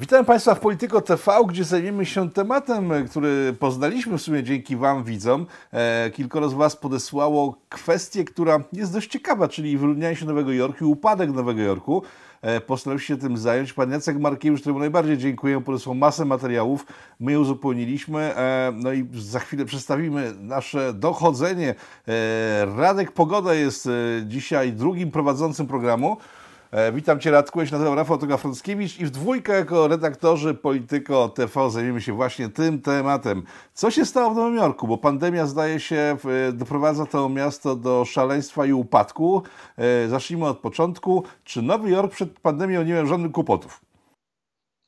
Witam Państwa w Polityko TV, gdzie zajmiemy się tematem, który poznaliśmy w sumie dzięki Wam, widzom. E, kilkoro z Was podesłało kwestię, która jest dość ciekawa, czyli wyludnianie się Nowego Jorku i upadek Nowego Jorku. E, postarał się tym zająć pan Jacek Markiewicz, któremu najbardziej dziękuję, podesłał masę materiałów, my je uzupełniliśmy, e, no i za chwilę przedstawimy nasze dochodzenie. E, Radek Pogoda jest e, dzisiaj drugim prowadzącym programu. E, witam Cię Radku, ja się nazywam Rafał Togafrąckiewicz i w dwójkę jako redaktorzy Polityko TV zajmiemy się właśnie tym tematem. Co się stało w Nowym Jorku? Bo pandemia zdaje się w, doprowadza to miasto do szaleństwa i upadku. E, zacznijmy od początku. Czy Nowy Jork przed pandemią nie miał żadnych kłopotów?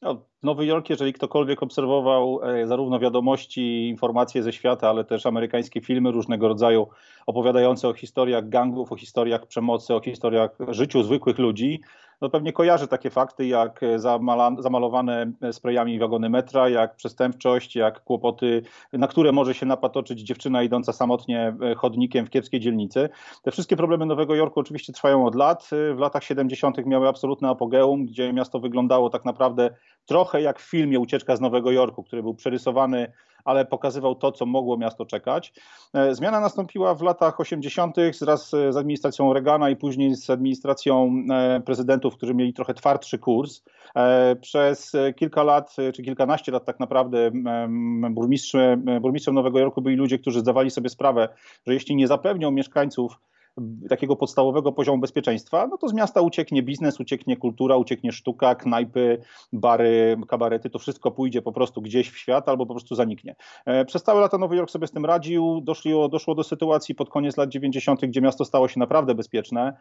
No, Nowy Jork, jeżeli ktokolwiek obserwował e, zarówno wiadomości, informacje ze świata, ale też amerykańskie filmy różnego rodzaju opowiadające o historiach gangów, o historiach przemocy, o historiach życiu zwykłych ludzi, no pewnie kojarzy takie fakty jak zamalowane sprayami wagony metra, jak przestępczość, jak kłopoty, na które może się napatoczyć dziewczyna idąca samotnie e, chodnikiem w kiepskiej dzielnicy. Te wszystkie problemy Nowego Jorku oczywiście trwają od lat. W latach 70. miały absolutne apogeum, gdzie miasto wyglądało tak naprawdę trochę jak w filmie Ucieczka z Nowego Jorku, który był przerysowany ale pokazywał to, co mogło miasto czekać. E, zmiana nastąpiła w latach 80. wraz z administracją Reagana i później z administracją e, prezydentów, którzy mieli trochę twardszy kurs. E, przez kilka lat, czy kilkanaście lat tak naprawdę burmistrzem Nowego Jorku byli ludzie, którzy zdawali sobie sprawę, że jeśli nie zapewnią mieszkańców takiego podstawowego poziomu bezpieczeństwa, no to z miasta ucieknie biznes, ucieknie kultura, ucieknie sztuka, knajpy, bary, kabarety, to wszystko pójdzie po prostu gdzieś w świat albo po prostu zaniknie. E, przez całe lata Nowy Jork sobie z tym radził, doszło, doszło do sytuacji pod koniec lat 90., gdzie miasto stało się naprawdę bezpieczne,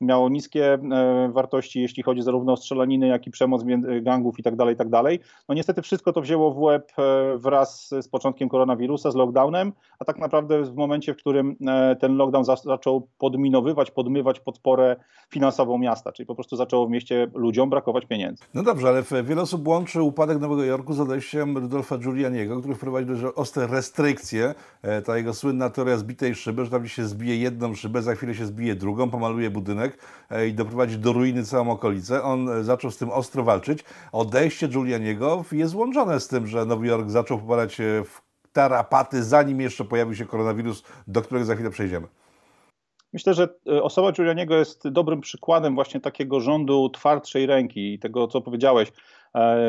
miało niskie e, wartości, jeśli chodzi zarówno o strzelaniny, jak i przemoc gangów i tak dalej, i tak dalej. No niestety wszystko to wzięło w łeb e, wraz z początkiem koronawirusa, z lockdownem, a tak naprawdę w momencie, w którym ten lockdown zaczął podminowywać, podmywać podporę finansową miasta, czyli po prostu zaczęło w mieście ludziom brakować pieniędzy. No dobrze, ale wiele osób łączy upadek Nowego Jorku z odejściem Rudolfa Giulianiego, który wprowadził dość ostre restrykcje. E, ta jego słynna teoria zbitej szyby, że tam się zbije jedną szybę, za chwilę się zbije drugą, pomaluje budynek e, i doprowadzi do ruiny całą okolicę. On e, zaczął z tym ostro walczyć. Odejście Giulianiego jest łączone z tym, że Nowy Jork zaczął popadać w tarapaty, zanim jeszcze pojawił się koronawirus, do którego za chwilę przejdziemy. Myślę, że e, osoba Giulianiego jest dobrym przykładem właśnie takiego rządu twardszej ręki i tego, co powiedziałeś,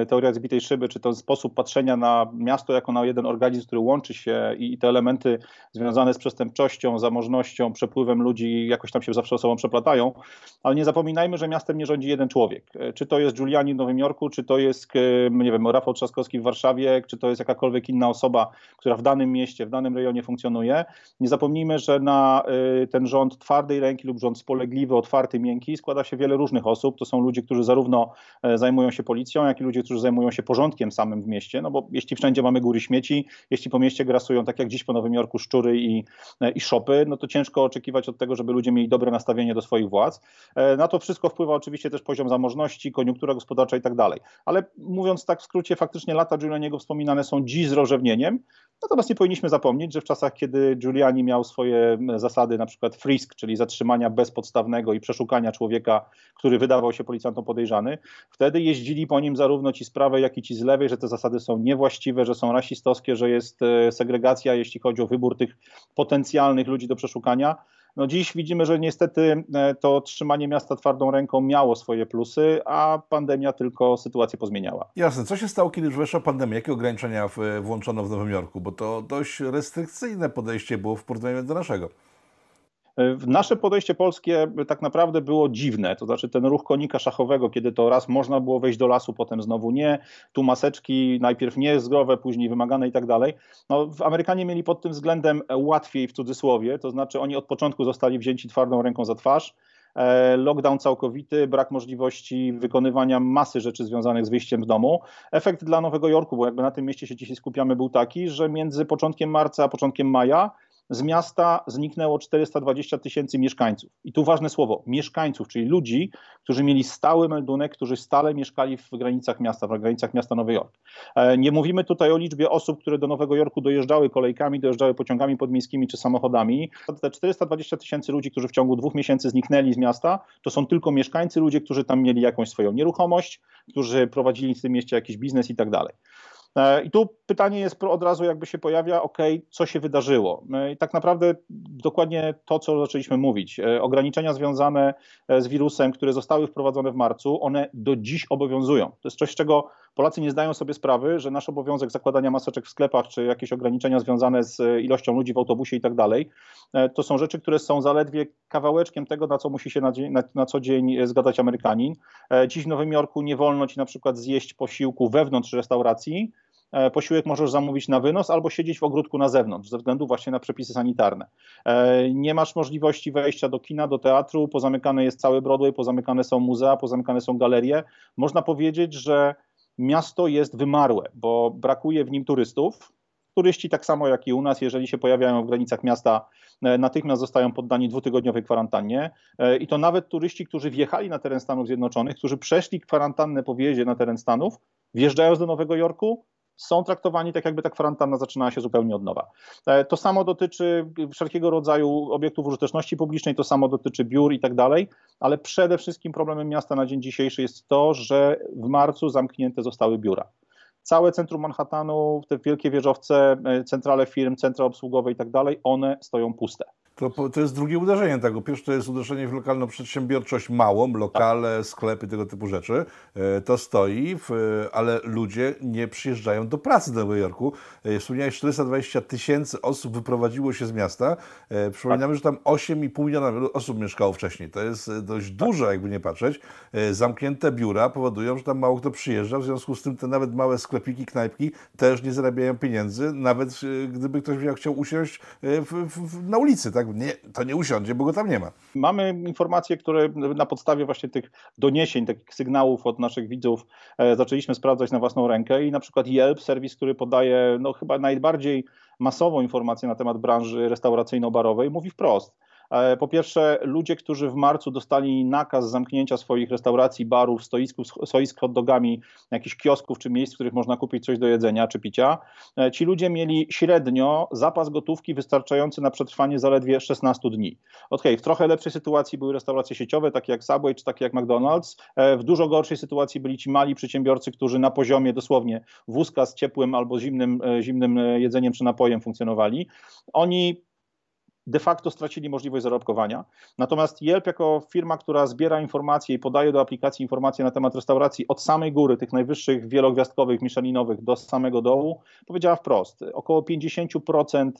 teoria zbitej szyby, czy ten sposób patrzenia na miasto jako na jeden organizm, który łączy się i te elementy związane z przestępczością, zamożnością, przepływem ludzi jakoś tam się zawsze ze sobą przeplatają. Ale nie zapominajmy, że miastem nie rządzi jeden człowiek. E, czy to jest Giuliani w Nowym Jorku, czy to jest, e, nie wiem, Rafał Trzaskowski w Warszawie, czy to jest jakakolwiek inna osoba, która w danym mieście, w danym rejonie funkcjonuje. Nie zapomnijmy, że na ten rząd twardej ręki lub rząd spolegliwy, otwarty, miękki składa się wiele różnych osób. To są ludzie, którzy zarówno zajmują się policją, jak i ludzie, którzy zajmują się porządkiem samym w mieście, no bo jeśli wszędzie mamy góry śmieci, jeśli po mieście grasują, tak jak dziś po Nowym Jorku, szczury i, i szopy, no to ciężko oczekiwać od tego, żeby ludzie mieli dobre nastawienie do swoich władz. E, na to wszystko wpływa oczywiście też poziom zamożności, koniunktura gospodarcza i tak dalej. Ale mówiąc tak w skrócie, faktycznie lata Giulianiego wspominane są dziś z rożewnieniem, natomiast nie powinniśmy zapomnieć, że w czasach, kiedy Giuliani miał swoje zasady, na przykład frisk, czyli zatrzymania bezpodstawnego i przeszukania człowieka, który wydawał się policjantom podejrzany, wtedy jeździli po nim zarówno ci z prawej, jak i ci z lewej, że te zasady są niewłaściwe, że są rasistowskie, że jest e, segregacja, jeśli chodzi o wybór tych potencjalnych ludzi do przeszukania. No dziś widzimy, że niestety e, to trzymanie miasta twardą ręką miało swoje plusy, a pandemia tylko sytuację pozmieniała. Jasne. Co się stało, kiedy już weszła pandemia? Jakie ograniczenia włączono w Nowym Jorku? Bo to dość restrykcyjne podejście było w porównaniu do naszego. Nasze podejście polskie tak naprawdę było dziwne, to znaczy ten ruch konika szachowego, kiedy to raz można było wejść do lasu, potem znowu nie, tu maseczki najpierw niezdrowe, później wymagane i tak dalej. No, Amerykanie mieli pod tym względem łatwiej w cudzysłowie, to znaczy oni od początku zostali wzięci twardą ręką za twarz, e, lockdown całkowity, brak możliwości wykonywania masy rzeczy związanych z wyjściem z domu. Efekt dla Nowego Jorku, bo jakby na tym mieście się dzisiaj skupiamy, był taki, że między początkiem marca a początkiem maja z miasta zniknęło 420 tysięcy mieszkańców. I tu ważne słowo, mieszkańców, czyli ludzi, którzy mieli stały meldunek, którzy stale mieszkali w granicach miasta, w granicach miasta Nowy Jork. E, nie mówimy tutaj o liczbie osób, które do Nowego Jorku dojeżdżały kolejkami, dojeżdżały pociągami podmiejskimi czy samochodami. Te 420 tysięcy ludzi, którzy w ciągu dwóch miesięcy zniknęli z miasta, to są tylko mieszkańcy, ludzie, którzy tam mieli jakąś swoją nieruchomość, którzy prowadzili w tym mieście jakiś biznes i tak dalej. E, I tu pytanie jest od razu jakby się pojawia, ok, co się wydarzyło? E, I tak naprawdę dokładnie to, co zaczęliśmy mówić. E, ograniczenia związane z wirusem, które zostały wprowadzone w marcu, one do dziś obowiązują. To jest coś, czego Polacy nie zdają sobie sprawy, że nasz obowiązek zakładania maseczek w sklepach, czy jakieś ograniczenia związane z ilością ludzi w autobusie i tak dalej, to są rzeczy, które są zaledwie kawałeczkiem tego, na co musi się na, dzień, na, na co dzień zgadzać Amerykanin. Dziś w Nowym Jorku nie wolno ci na przykład zjeść posiłku wewnątrz restauracji, E, posiłek możesz zamówić na wynos albo siedzieć w ogródku na zewnątrz, ze względu właśnie na przepisy sanitarne. E, nie masz możliwości wejścia do kina, do teatru, pozamykane jest cały Broadway, pozamykane są muzea, pozamykane są galerie. Można powiedzieć, że miasto jest wymarłe, bo brakuje w nim turystów. Turyści, tak samo jak i u nas, jeżeli się pojawiają w granicach miasta, e, natychmiast zostają poddani dwutygodniowej kwarantannie. I to nawet turyści, którzy wjechali na teren Stanów Zjednoczonych, którzy przeszli kwarantannę po wjeździe na teren Stanów, wjeżdżając do Nowego Jorku, są traktowani tak, jakby ta kwarantanna zaczynała się zupełnie od nowa. E, to samo dotyczy wszelkiego rodzaju obiektów użyteczności publicznej, to samo dotyczy biur i tak dalej, ale przede wszystkim problemem miasta na dzień dzisiejszy jest to, że w marcu zamknięte zostały biura. Całe centrum Manhattanu, te wielkie wieżowce, e, centrale firm, centra obsługowe i tak dalej, one stoją puste. To, to jest drugie uderzenie tego. Pierwsze to jest uderzenie w lokalną przedsiębiorczość małą, lokale, sklepy, tego typu rzeczy. E, to stoi, w, ale ludzie nie przyjeżdżają do pracy do Nowego Jorku. E, wspomniałeś, 420 tysięcy osób wyprowadziło się z miasta. E, przypominamy, że tam 8,5 miliona osób mieszkało wcześniej. To jest dość dużo, jakby nie patrzeć. Zamknięte biura powodują, że tam mało kto przyjeżdża. W związku z tym te nawet małe sklepiki, knajpki też nie zarabiają pieniędzy, nawet gdyby ktoś chciał usiąść w, w, na ulicy, tak? Nie, to nie usiądzie, bo go tam nie ma. Mamy informacje, które na podstawie właśnie tych doniesień, takich sygnałów od naszych widzów e, zaczęliśmy sprawdzać na własną rękę i na przykład Yelp, serwis, który podaje no, chyba najbardziej masową informację na temat branży restauracyjno-barowej, mówi wprost – po pierwsze, ludzie, którzy w marcu dostali nakaz zamknięcia swoich restauracji, barów, stoisków, stoisk hot dogami, jakichś kiosków czy miejsc, w których można kupić coś do jedzenia czy picia, e, ci ludzie mieli średnio zapas gotówki wystarczający na przetrwanie zaledwie 16 dni. Okej, okay, w trochę lepszej sytuacji były restauracje sieciowe, takie jak Subway czy takie jak McDonald's. E, w dużo gorszej sytuacji byli ci mali przedsiębiorcy, którzy na poziomie dosłownie wózka z ciepłym albo zimnym, zimnym jedzeniem czy napojem funkcjonowali. Oni de facto stracili możliwość zarobkowania. Natomiast Yelp jako firma, która zbiera informacje i podaje do aplikacji informacje na temat restauracji od samej góry, tych najwyższych wielogwiazdkowych, Michelinowych do samego dołu, powiedziała wprost, około 50%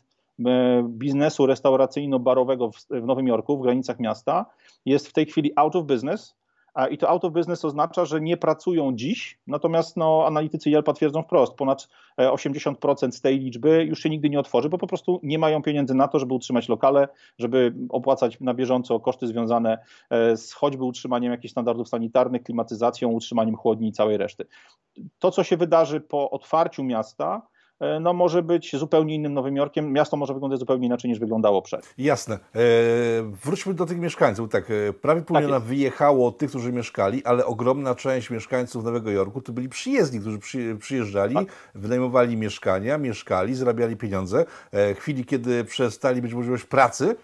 e, biznesu restauracyjno-barowego w Nowym Jorku, w granicach miasta, jest w tej chwili out of business, i to out of business oznacza, że nie pracują dziś, natomiast no, analitycy Yelpa twierdzą wprost, ponad 80% e, z tej liczby już się nigdy nie otworzy, bo po prostu nie mają pieniędzy na to, żeby utrzymać lokale, żeby opłacać na bieżąco koszty związane e, z choćby utrzymaniem jakichś standardów sanitarnych, klimatyzacją, utrzymaniem chłodni i całej reszty. To, co się wydarzy po otwarciu miasta, no może być zupełnie innym Nowym Jorkiem. Miasto może wyglądać zupełnie inaczej niż wyglądało przed. Jasne. E, wróćmy do tych mieszkańców. Tak, e, prawie pół tak miliona wyjechało tych, którzy mieszkali, ale ogromna część mieszkańców Nowego Jorku to byli przyjezdni, którzy przy, przyjeżdżali, tak. wynajmowali mieszkania, mieszkali, zarabiali pieniądze. E, chwili, kiedy przestali być możliwość pracy,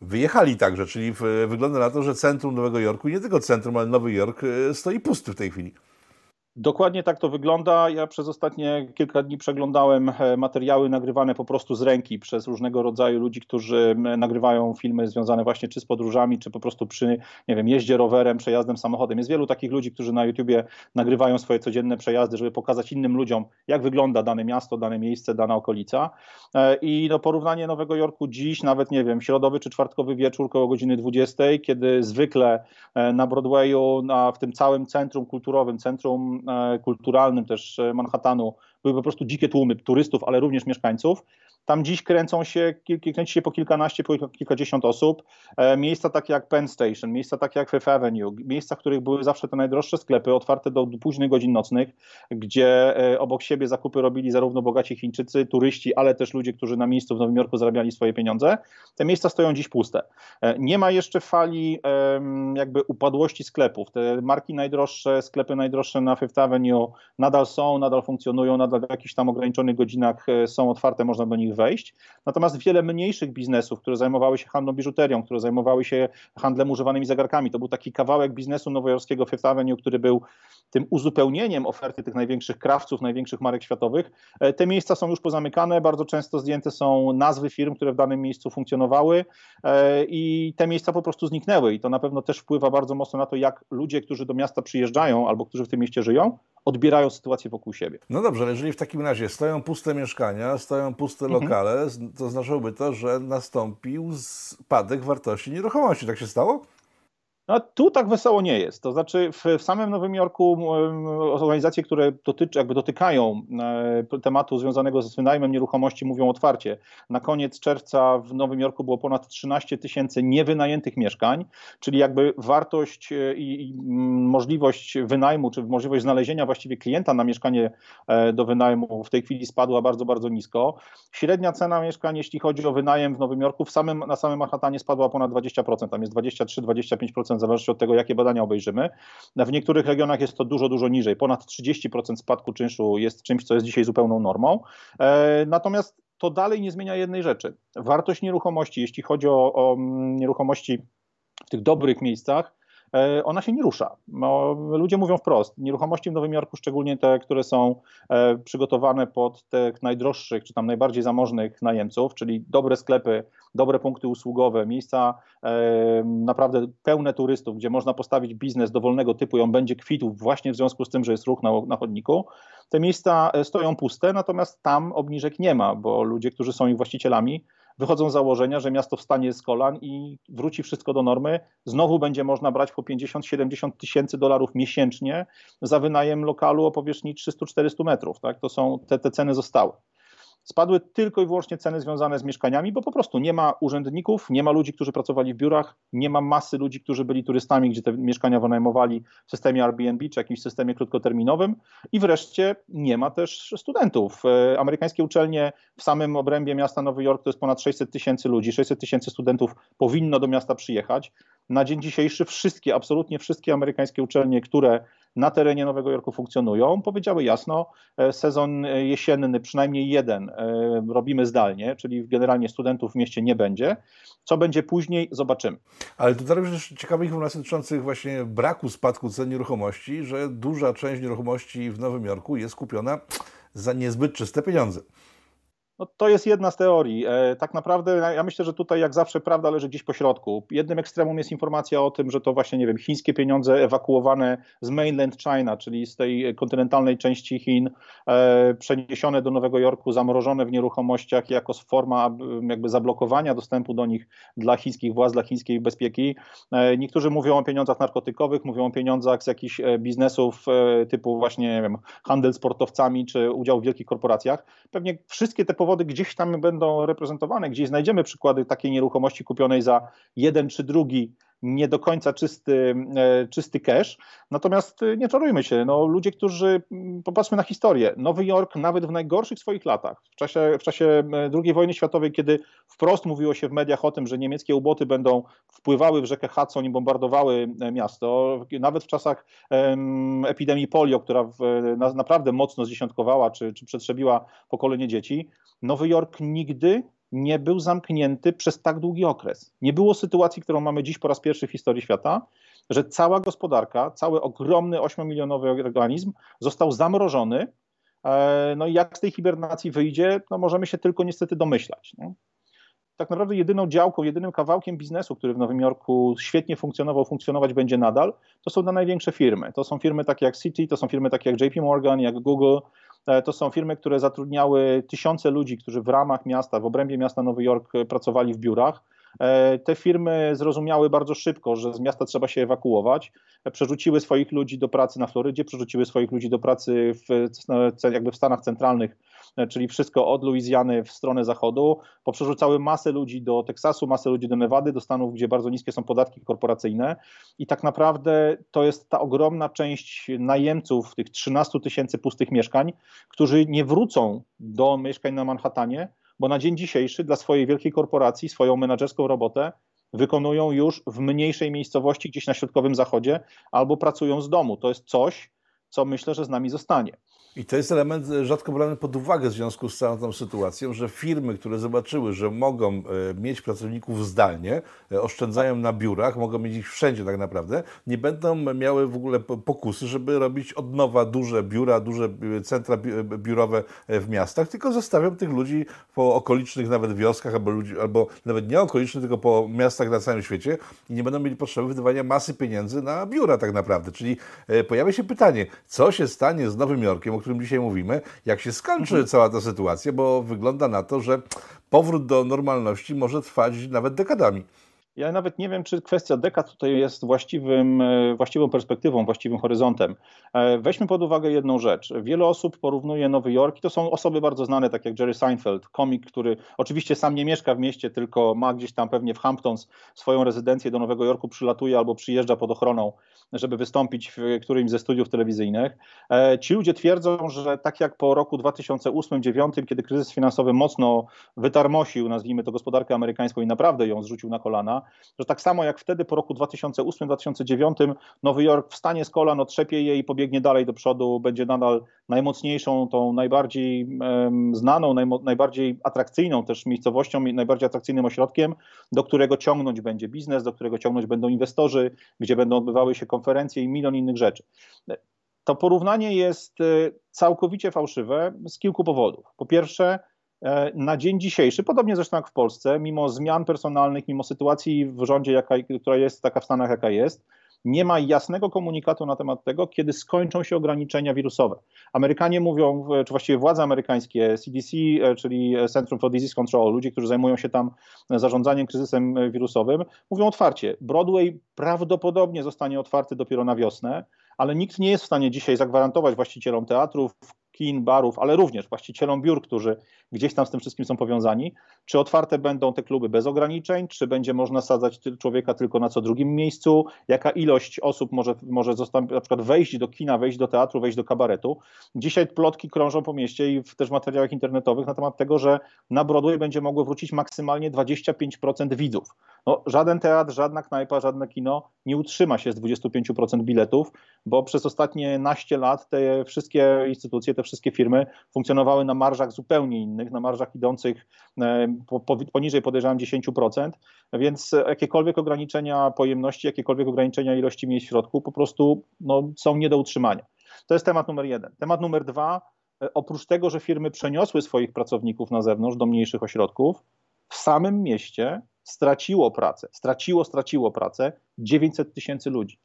wyjechali także, czyli w, wygląda na to, że centrum Nowego Jorku, nie tylko centrum, ale Nowy Jork e, stoi pusty w tej chwili. Dokładnie tak to wygląda. Ja przez ostatnie kilka dni przeglądałem e, materiały nagrywane po prostu z ręki przez różnego rodzaju ludzi, którzy nagrywają filmy związane właśnie czy z podróżami, czy po prostu przy, nie wiem, jeździe rowerem, przejazdem samochodem. Jest wielu takich ludzi, którzy na YouTubie nagrywają swoje codzienne przejazdy, żeby pokazać innym ludziom, jak wygląda dane miasto, dane miejsce, dana okolica. E, I no, porównanie Nowego Jorku dziś, nawet nie wiem, środowy czy czwartkowy wieczór koło godziny 20, kiedy zwykle e, na Broadwayu, na, w tym całym centrum kulturowym, centrum E, kulturalnym też e, Manhattanu były po prostu dzikie tłumy turystów, ale również mieszkańców. Tam dziś kręcą się, kręci się po kilkanaście, po kilkadziesiąt osób. E, miejsca takie jak Penn Station, miejsca takie jak Fifth Avenue, miejsca, w których były zawsze te najdroższe sklepy, otwarte do późnych godzin nocnych, gdzie e, obok siebie zakupy robili zarówno bogaci Chińczycy, turyści, ale też ludzie, którzy na miejscu w Nowym Jorku zarabiali swoje pieniądze. Te miejsca stoją dziś puste. E, nie ma jeszcze fali jakby upadłości sklepów. Te marki najdroższe, sklepy najdroższe na Fifth Avenue nadal są, nadal funkcjonują, nadal w jakichś tam ograniczonych godzinach są otwarte, można do nich wejść. Natomiast wiele mniejszych biznesów, które zajmowały się handlem biżuterią, które zajmowały się handlem używanymi zegarkami, to był taki kawałek biznesu nowojorskiego Fifth Avenue, który był tym uzupełnieniem oferty tych największych krawców, największych marek światowych. E, te miejsca są już pozamykane, bardzo często zdjęte są nazwy firm, które w danym miejscu funkcjonowały e, i te miejsca po prostu zniknęły i to na pewno też wpływa bardzo mocno na to, jak ludzie, którzy do miasta przyjeżdżają albo którzy w tym mieście żyją, odbierają sytuację wokół siebie. No dobrze, ale jeżeli w takim razie stoją puste mieszkania, stoją puste mhm. Lokale, to znaczyłoby to, że nastąpił spadek wartości nieruchomości. Tak się stało? No, tu tak wesoło nie jest. To znaczy, w, w samym Nowym Jorku organizacje, które dotyczy, jakby dotykają e, tematu związanego z wynajmem nieruchomości, mówią otwarcie. Na koniec czerwca w Nowym Jorku było ponad 13 tysięcy niewynajętych mieszkań, czyli jakby wartość e, i, i możliwość wynajmu, czy możliwość znalezienia właściwie klienta na mieszkanie e, do wynajmu w tej chwili spadła bardzo, bardzo nisko. Średnia cena mieszkań, jeśli chodzi o wynajem w Nowym Jorku, w samym, na samym Manhattanie spadła ponad 20%, tam jest 23-25% w zależności od tego, jakie badania obejrzymy. W niektórych regionach jest to dużo, dużo niżej. Ponad 30% spadku czynszu jest czymś, co jest dzisiaj zupełną normą. E, natomiast to dalej nie zmienia jednej rzeczy. Wartość nieruchomości, jeśli chodzi o, o mm, nieruchomości w tych dobrych miejscach, ona się nie rusza. No, ludzie mówią wprost, nieruchomości w Nowym Jorku, szczególnie te, które są e, przygotowane pod tych najdroższych, czy tam najbardziej zamożnych najemców, czyli dobre sklepy, dobre punkty usługowe, miejsca e, naprawdę pełne turystów, gdzie można postawić biznes dowolnego typu i on będzie kwitł właśnie w związku z tym, że jest ruch na chodniku. Te miejsca stoją puste, natomiast tam obniżek nie ma, bo ludzie, którzy są ich właścicielami, wychodzą z założenia, że miasto wstanie z kolan i wróci wszystko do normy. Znowu będzie można brać po 50-70 tysięcy dolarów miesięcznie za wynajem lokalu o powierzchni 300-400 metrów. Tak? To są, te, te ceny zostały. Spadły tylko i wyłącznie ceny związane z mieszkaniami, bo po prostu nie ma urzędników, nie ma ludzi, którzy pracowali w biurach, nie ma masy ludzi, którzy byli turystami, gdzie te mieszkania wynajmowali w systemie Airbnb czy jakimś systemie krótkoterminowym. I wreszcie nie ma też studentów. E, amerykańskie uczelnie w samym obrębie miasta Nowy Jork to jest ponad 600 tysięcy ludzi. 600 tysięcy studentów powinno do miasta przyjechać. Na dzień dzisiejszy wszystkie, absolutnie wszystkie amerykańskie uczelnie, które na terenie Nowego Jorku funkcjonują, powiedziały jasno, e, sezon jesienny, przynajmniej jeden, e, robimy zdalnie, czyli generalnie studentów w mieście nie będzie. Co będzie później, zobaczymy. Ale to też ciekawych informacji dotyczących właśnie braku spadku cen nieruchomości, że duża część nieruchomości w Nowym Jorku jest kupiona za niezbyt czyste pieniądze. No, to jest jedna z teorii. E, tak naprawdę ja myślę, że tutaj jak zawsze prawda leży gdzieś po środku. Jednym ekstremum jest informacja o tym, że to właśnie, nie wiem, chińskie pieniądze ewakuowane z mainland China, czyli z tej kontynentalnej części Chin, e, przeniesione do Nowego Jorku, zamrożone w nieruchomościach jako forma jakby zablokowania dostępu do nich dla chińskich władz, dla chińskiej bezpieki. E, niektórzy mówią o pieniądzach narkotykowych, mówią o pieniądzach z jakichś biznesów typu właśnie, nie wiem, handel sportowcami czy udział w wielkich korporacjach. Pewnie wszystkie te powody gdzieś tam będą reprezentowane, gdzieś znajdziemy przykłady takiej nieruchomości kupionej za jeden czy drugi nie do końca czysty, e, czysty cash. Natomiast e, nie czarujmy się, no, ludzie, którzy, mm, popatrzmy na historię, Nowy Jork nawet w najgorszych swoich latach, w czasie, w czasie e, II wojny światowej, kiedy wprost mówiło się w mediach o tym, że niemieckie uboty będą wpływały w rzekę Hudson i bombardowały miasto, nawet w czasach um, epidemii polio, która w, na, naprawdę mocno zdziesiątkowała czy, czy przetrzebiła pokolenie dzieci, Nowy Jork nigdy nie był zamknięty przez tak długi okres. Nie było sytuacji, którą mamy dziś po raz pierwszy w historii świata, że cała gospodarka, cały ogromny 8-milionowy organizm został zamrożony. E, no i jak z tej hibernacji wyjdzie, no możemy się tylko niestety domyślać. Nie? Tak naprawdę jedyną działką, jedynym kawałkiem biznesu, który w Nowym Jorku świetnie funkcjonował, funkcjonować będzie nadal, to są te największe firmy. To są firmy takie jak Citi, to są firmy takie jak JP Morgan, jak Google, to są firmy, które zatrudniały tysiące ludzi, którzy w ramach miasta, w obrębie miasta Nowy Jork e, pracowali w biurach. E, te firmy zrozumiały bardzo szybko, że z miasta trzeba się ewakuować. Przerzuciły swoich ludzi do pracy na Florydzie, przerzuciły swoich ludzi do pracy w, jakby w Stanach Centralnych czyli wszystko od Luizjany w stronę zachodu, poprzerzucały masę ludzi do Teksasu, masę ludzi do Nevady, do Stanów, gdzie bardzo niskie są podatki korporacyjne i tak naprawdę to jest ta ogromna część najemców tych 13 tysięcy pustych mieszkań, którzy nie wrócą do mieszkań na Manhattanie, bo na dzień dzisiejszy dla swojej wielkiej korporacji swoją menedżerską robotę wykonują już w mniejszej miejscowości gdzieś na środkowym zachodzie albo pracują z domu. To jest coś, co myślę, że z nami zostanie. I to jest element rzadko brany pod uwagę w związku z całą tą sytuacją, że firmy, które zobaczyły, że mogą e, mieć pracowników zdalnie, e, oszczędzają na biurach, mogą mieć ich wszędzie tak naprawdę, nie będą miały w ogóle pokusy, żeby robić od nowa duże biura, duże centra biurowe w miastach, tylko zostawią tych ludzi po okolicznych nawet wioskach, albo, ludzi, albo nawet nie okolicznych, tylko po miastach na całym świecie i nie będą mieli potrzeby wydawania masy pieniędzy na biura tak naprawdę. Czyli e, pojawia się pytanie, co się stanie z Nowym Jorkiem, o którym dzisiaj mówimy, jak się skończy mhm. cała ta sytuacja, bo wygląda na to, że powrót do normalności może trwać nawet dekadami. Ja nawet nie wiem, czy kwestia dekad tutaj jest właściwym, e, właściwą perspektywą, właściwym horyzontem. E, weźmy pod uwagę jedną rzecz. Wiele osób porównuje Nowy Jork i to są osoby bardzo znane, tak jak Jerry Seinfeld, komik, który oczywiście sam nie mieszka w mieście, tylko ma gdzieś tam pewnie w Hamptons swoją rezydencję do Nowego Jorku, przylatuje albo przyjeżdża pod ochroną, żeby wystąpić w którymś ze studiów telewizyjnych. E, ci ludzie twierdzą, że tak jak po roku 2008-2009, kiedy kryzys finansowy mocno wytarmosił, nazwijmy to gospodarkę amerykańską i naprawdę ją zrzucił na kolana, że tak samo jak wtedy po roku 2008-2009 Nowy Jork wstanie z kolan, otrzepie je i pobiegnie dalej do przodu, będzie nadal najmocniejszą, tą najbardziej um, znaną, najbardziej atrakcyjną też miejscowością, najbardziej atrakcyjnym ośrodkiem, do którego ciągnąć będzie biznes, do którego ciągnąć będą inwestorzy, gdzie będą odbywały się konferencje i milion innych rzeczy. To porównanie jest e, całkowicie fałszywe z kilku powodów. Po pierwsze, na dzień dzisiejszy, podobnie zresztą jak w Polsce, mimo zmian personalnych, mimo sytuacji w rządzie, jaka, która jest taka w Stanach, jaka jest, nie ma jasnego komunikatu na temat tego, kiedy skończą się ograniczenia wirusowe. Amerykanie mówią, czy właściwie władze amerykańskie, CDC, e, czyli Centrum for Disease Control, ludzie, którzy zajmują się tam zarządzaniem kryzysem wirusowym, mówią otwarcie. Broadway prawdopodobnie zostanie otwarty dopiero na wiosnę, ale nikt nie jest w stanie dzisiaj zagwarantować właścicielom teatrów, kin, barów, ale również właścicielom biur, którzy gdzieś tam z tym wszystkim są powiązani, czy otwarte będą te kluby bez ograniczeń, czy będzie można sadzać człowieka tylko na co drugim miejscu, jaka ilość osób może, może zostać, na przykład wejść do kina, wejść do teatru, wejść do kabaretu. Dzisiaj plotki krążą po mieście i w też materiałach internetowych na temat tego, że na Broadway będzie mogło wrócić maksymalnie 25% widzów. No, żaden teatr, żadna knajpa, żadne kino nie utrzyma się z 25% biletów, bo przez ostatnie naście lat te wszystkie instytucje, te wszystkie firmy funkcjonowały na marżach zupełnie innych, na marżach idących e, poniżej podejrzewam 10%, więc jakiekolwiek ograniczenia pojemności, jakiekolwiek ograniczenia ilości miejsc w środku po prostu no, są nie do utrzymania. To jest temat numer jeden. Temat numer dwa, e, oprócz tego, że firmy przeniosły swoich pracowników na zewnątrz do mniejszych ośrodków, w samym mieście straciło pracę, straciło, straciło pracę 900 tysięcy ludzi.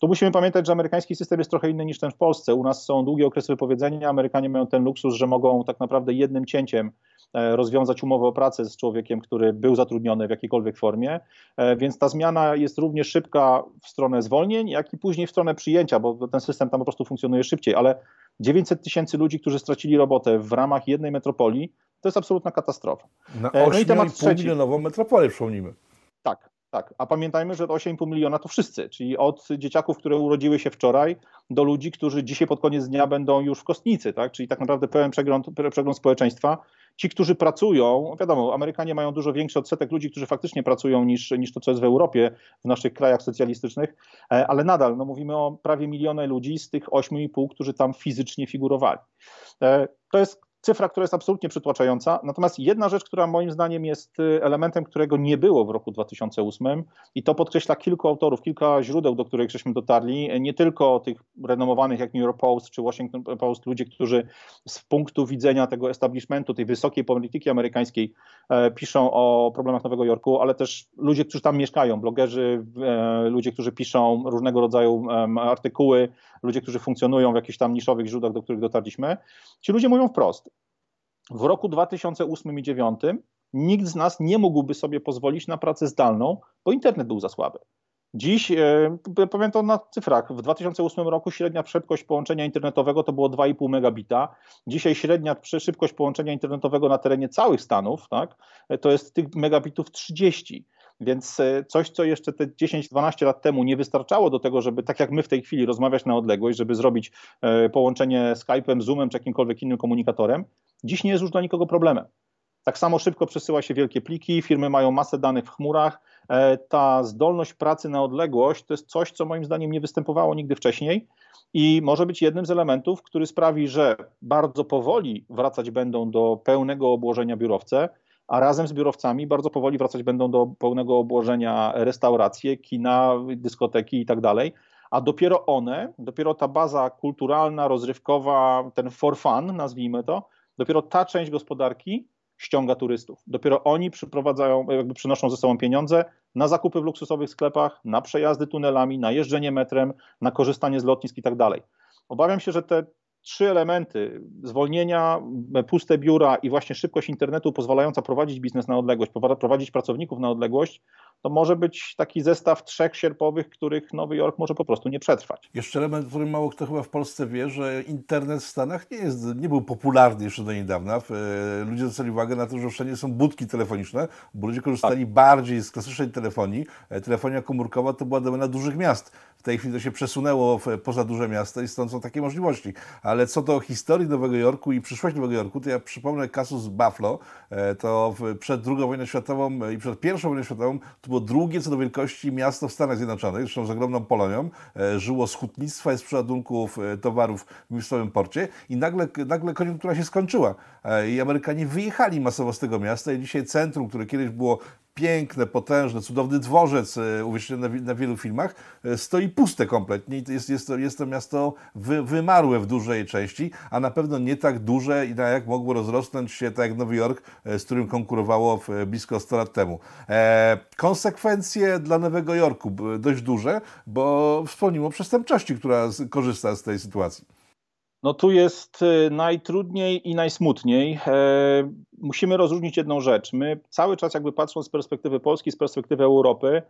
Tu musimy pamiętać, że amerykański system jest trochę inny niż ten w Polsce. U nas są długie okresy wypowiedzenia, Amerykanie mają ten luksus, że mogą tak naprawdę jednym cięciem e, rozwiązać umowę o pracę z człowiekiem, który był zatrudniony w jakiejkolwiek formie, e, więc ta zmiana jest równie szybka w stronę zwolnień, jak i później w stronę przyjęcia, bo ten system tam po prostu funkcjonuje szybciej, ale 900 tysięcy ludzi, którzy stracili robotę w ramach jednej metropolii, to jest absolutna katastrofa. Na 8,5 e, no i temat trzeci. milionową metropolię przypomnijmy. Tak, tak. A pamiętajmy, że 8,5 miliona to wszyscy, czyli od dzieciaków, które urodziły się wczoraj, do ludzi, którzy dzisiaj pod koniec dnia będą już w kostnicy, tak? czyli tak naprawdę pełen przegląd, przegląd społeczeństwa. Ci, którzy pracują, wiadomo, Amerykanie mają dużo większy odsetek ludzi, którzy faktycznie pracują niż, niż to, co jest w Europie, w naszych krajach socjalistycznych, e, ale nadal no, mówimy o prawie milionie ludzi z tych 8,5, którzy tam fizycznie figurowali. E, to jest cyfra, która jest absolutnie przytłaczająca. Natomiast jedna rzecz, która moim zdaniem jest y, elementem, którego nie było w roku 2008 i to podkreśla kilku autorów, kilka źródeł, do których żeśmy dotarli, nie tylko tych renomowanych jak New York Post czy Washington Post, ludzie, którzy z punktu widzenia tego establishmentu, tej wysokiej polityki amerykańskiej e, piszą o problemach Nowego Jorku, ale też ludzie, którzy tam mieszkają, blogerzy, e, ludzie, którzy piszą różnego rodzaju artykuły, ludzie, którzy funkcjonują w jakichś tam niszowych źródłach, do których dotarliśmy. Ci ludzie mówią wprost, w roku 2008 i 2009 nikt z nas nie mógłby sobie pozwolić na pracę zdalną, bo internet był za słaby. Dziś, e, powiem to na cyfrach, w 2008 roku średnia szybkość połączenia internetowego to było 2,5 megabita. Dzisiaj średnia szybkość połączenia internetowego na terenie całych Stanów tak, to jest tych megabitów 30. Więc e, coś, co jeszcze te 10-12 lat temu nie wystarczało do tego, żeby tak jak my w tej chwili rozmawiać na odległość, żeby zrobić e, połączenie Skype'em, Zoomem czy jakimkolwiek innym komunikatorem, dziś nie jest już dla nikogo problemem. Tak samo szybko przesyła się wielkie pliki, firmy mają masę danych w chmurach. E, ta zdolność pracy na odległość to jest coś, co moim zdaniem nie występowało nigdy wcześniej i może być jednym z elementów, który sprawi, że bardzo powoli wracać będą do pełnego obłożenia biurowce, a razem z biurowcami bardzo powoli wracać będą do pełnego obłożenia restauracje, kina, dyskoteki i tak dalej. A dopiero one, dopiero ta baza kulturalna, rozrywkowa, ten for fun, nazwijmy to, dopiero ta część gospodarki ściąga turystów. Dopiero oni przyprowadzają, jakby przynoszą ze sobą pieniądze na zakupy w luksusowych sklepach, na przejazdy tunelami, na jeżdżenie metrem, na korzystanie z lotnisk i tak dalej. Obawiam się, że te trzy elementy zwolnienia, puste biura i właśnie szybkość internetu pozwalająca prowadzić biznes na odległość, prowadzić pracowników na odległość, to może być taki zestaw trzech sierpowych, których Nowy Jork może po prostu nie przetrwać. Jeszcze element, który mało kto chyba w Polsce wie, że internet w Stanach nie, jest, nie był popularny jeszcze do niedawna. E, ludzie zwracali uwagę na to, że wszędzie są budki telefoniczne, bo ludzie korzystali tak. bardziej z klasycznej telefonii. E, telefonia komórkowa to była domena dużych miast. W tej chwili to się przesunęło poza duże miasta i stąd są takie możliwości. Ale co do historii Nowego Jorku i przyszłości Nowego Jorku, to ja przypomnę kasus Buffalo. E, to przed II wojną światową i przed I wojną światową to było drugie co do wielkości miasto w Stanach Zjednoczonych, zresztą z ogromną Polonią. E, żyło z hutnictwa i z przeładunków e, towarów w miejscowym porcie i nagle, nagle koniunktura się skończyła. I Amerykanie wyjechali masowo z tego miasta i dzisiaj centrum, które kiedyś było piękne, potężne, cudowny dworzec e, uwieczniony na, na, wielu filmach, e, stoi puste kompletnie i jest, jest, to, jest to miasto wy, wymarłe w dużej części, a na pewno nie tak duże jak mogło rozrosnąć się tak jak Nowy Jork, e, z którym konkurowało blisko 100 lat temu. E, konsekwencje dla Nowego Jorku dość duże, bo wspomniło o przestępczości, która korzysta z tej sytuacji. No tu jest y, najtrudniej i najsmutniej. E, musimy rozróżnić jedną rzecz. My cały czas jakby patrząc z perspektywy Polski, z perspektywy Europy,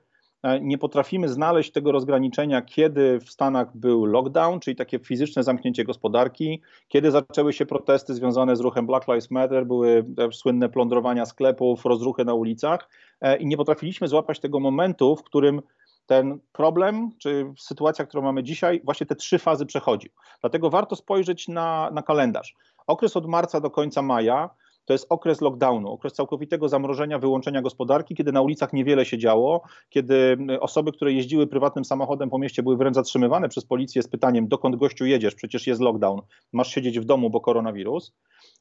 e, nie potrafimy znaleźć tego rozgraniczenia, kiedy w Stanach był lockdown, czyli takie fizyczne zamknięcie gospodarki, kiedy zaczęły się protesty związane z ruchem Black Lives Matter, były słynne plądrowania sklepów, rozruchy na ulicach e, i nie potrafiliśmy złapać tego momentu, w którym ten problem, czy sytuacja, którą mamy dzisiaj, właśnie te trzy fazy przechodzi. Dlatego warto spojrzeć na, na kalendarz. Okres od marca do końca maja to jest okres lockdownu, okres całkowitego zamrożenia, wyłączenia gospodarki, kiedy na ulicach niewiele się działo, kiedy osoby, które jeździły prywatnym samochodem po mieście, były wręcz zatrzymywane przez policję z pytaniem, dokąd gościu jedziesz, przecież jest lockdown, masz siedzieć w domu, bo koronawirus.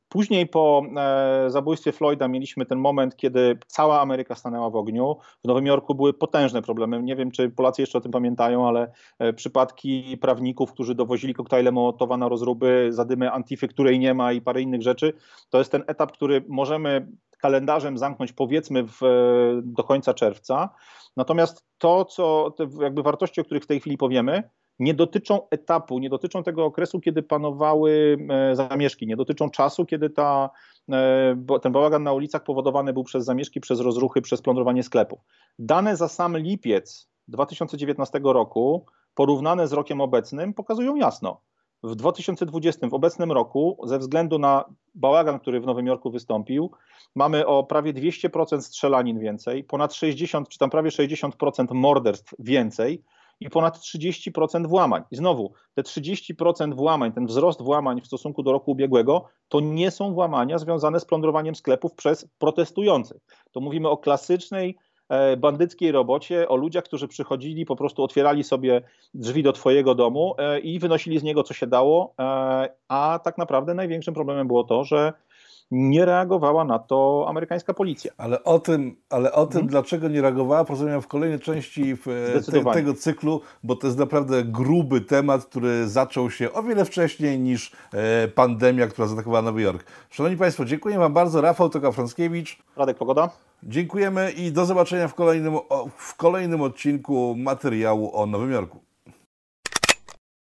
Później po e, zabójstwie Floyda mieliśmy ten moment, kiedy cała Ameryka stanęła w ogniu. W Nowym Jorku były potężne problemy. Nie wiem, czy Polacy jeszcze o tym pamiętają, ale e, przypadki prawników, którzy dowozili koktajle Mołotowa na rozruby, zadymy Antify, której nie ma i parę innych rzeczy, to jest ten etap, który możemy kalendarzem zamknąć powiedzmy w, do końca czerwca. Natomiast to, co te jakby wartości, o których w tej chwili powiemy, nie dotyczą etapu, nie dotyczą tego okresu, kiedy panowały e, zamieszki, nie dotyczą czasu, kiedy ta, e, ten bałagan na ulicach powodowany był przez zamieszki, przez rozruchy, przez plądrowanie sklepów. Dane za sam lipiec 2019 roku, porównane z rokiem obecnym, pokazują jasno. W 2020, w obecnym roku, ze względu na bałagan, który w Nowym Jorku wystąpił, mamy o prawie 200% strzelanin więcej, ponad 60 czy tam prawie 60% morderstw więcej, i ponad 30% włamań. I znowu, te 30% włamań, ten wzrost włamań w stosunku do roku ubiegłego, to nie są włamania związane z plądrowaniem sklepów przez protestujących. To mówimy o klasycznej e, bandyckiej robocie, o ludziach, którzy przychodzili, po prostu otwierali sobie drzwi do Twojego domu e, i wynosili z niego co się dało, e, a tak naprawdę największym problemem było to, że nie reagowała na to amerykańska policja. Ale o tym, ale o tym mhm. dlaczego nie reagowała, porozmawiam w kolejnej części w e, te, tego cyklu, bo to jest naprawdę gruby temat, który zaczął się o wiele wcześniej niż e, pandemia, która zaatakowała Nowy Jork. Szanowni Państwo, dziękuję Wam bardzo. Rafał Toka-Frąckiewicz. Radek Pogoda. Dziękujemy i do zobaczenia w kolejnym, w kolejnym odcinku materiału o Nowym Jorku.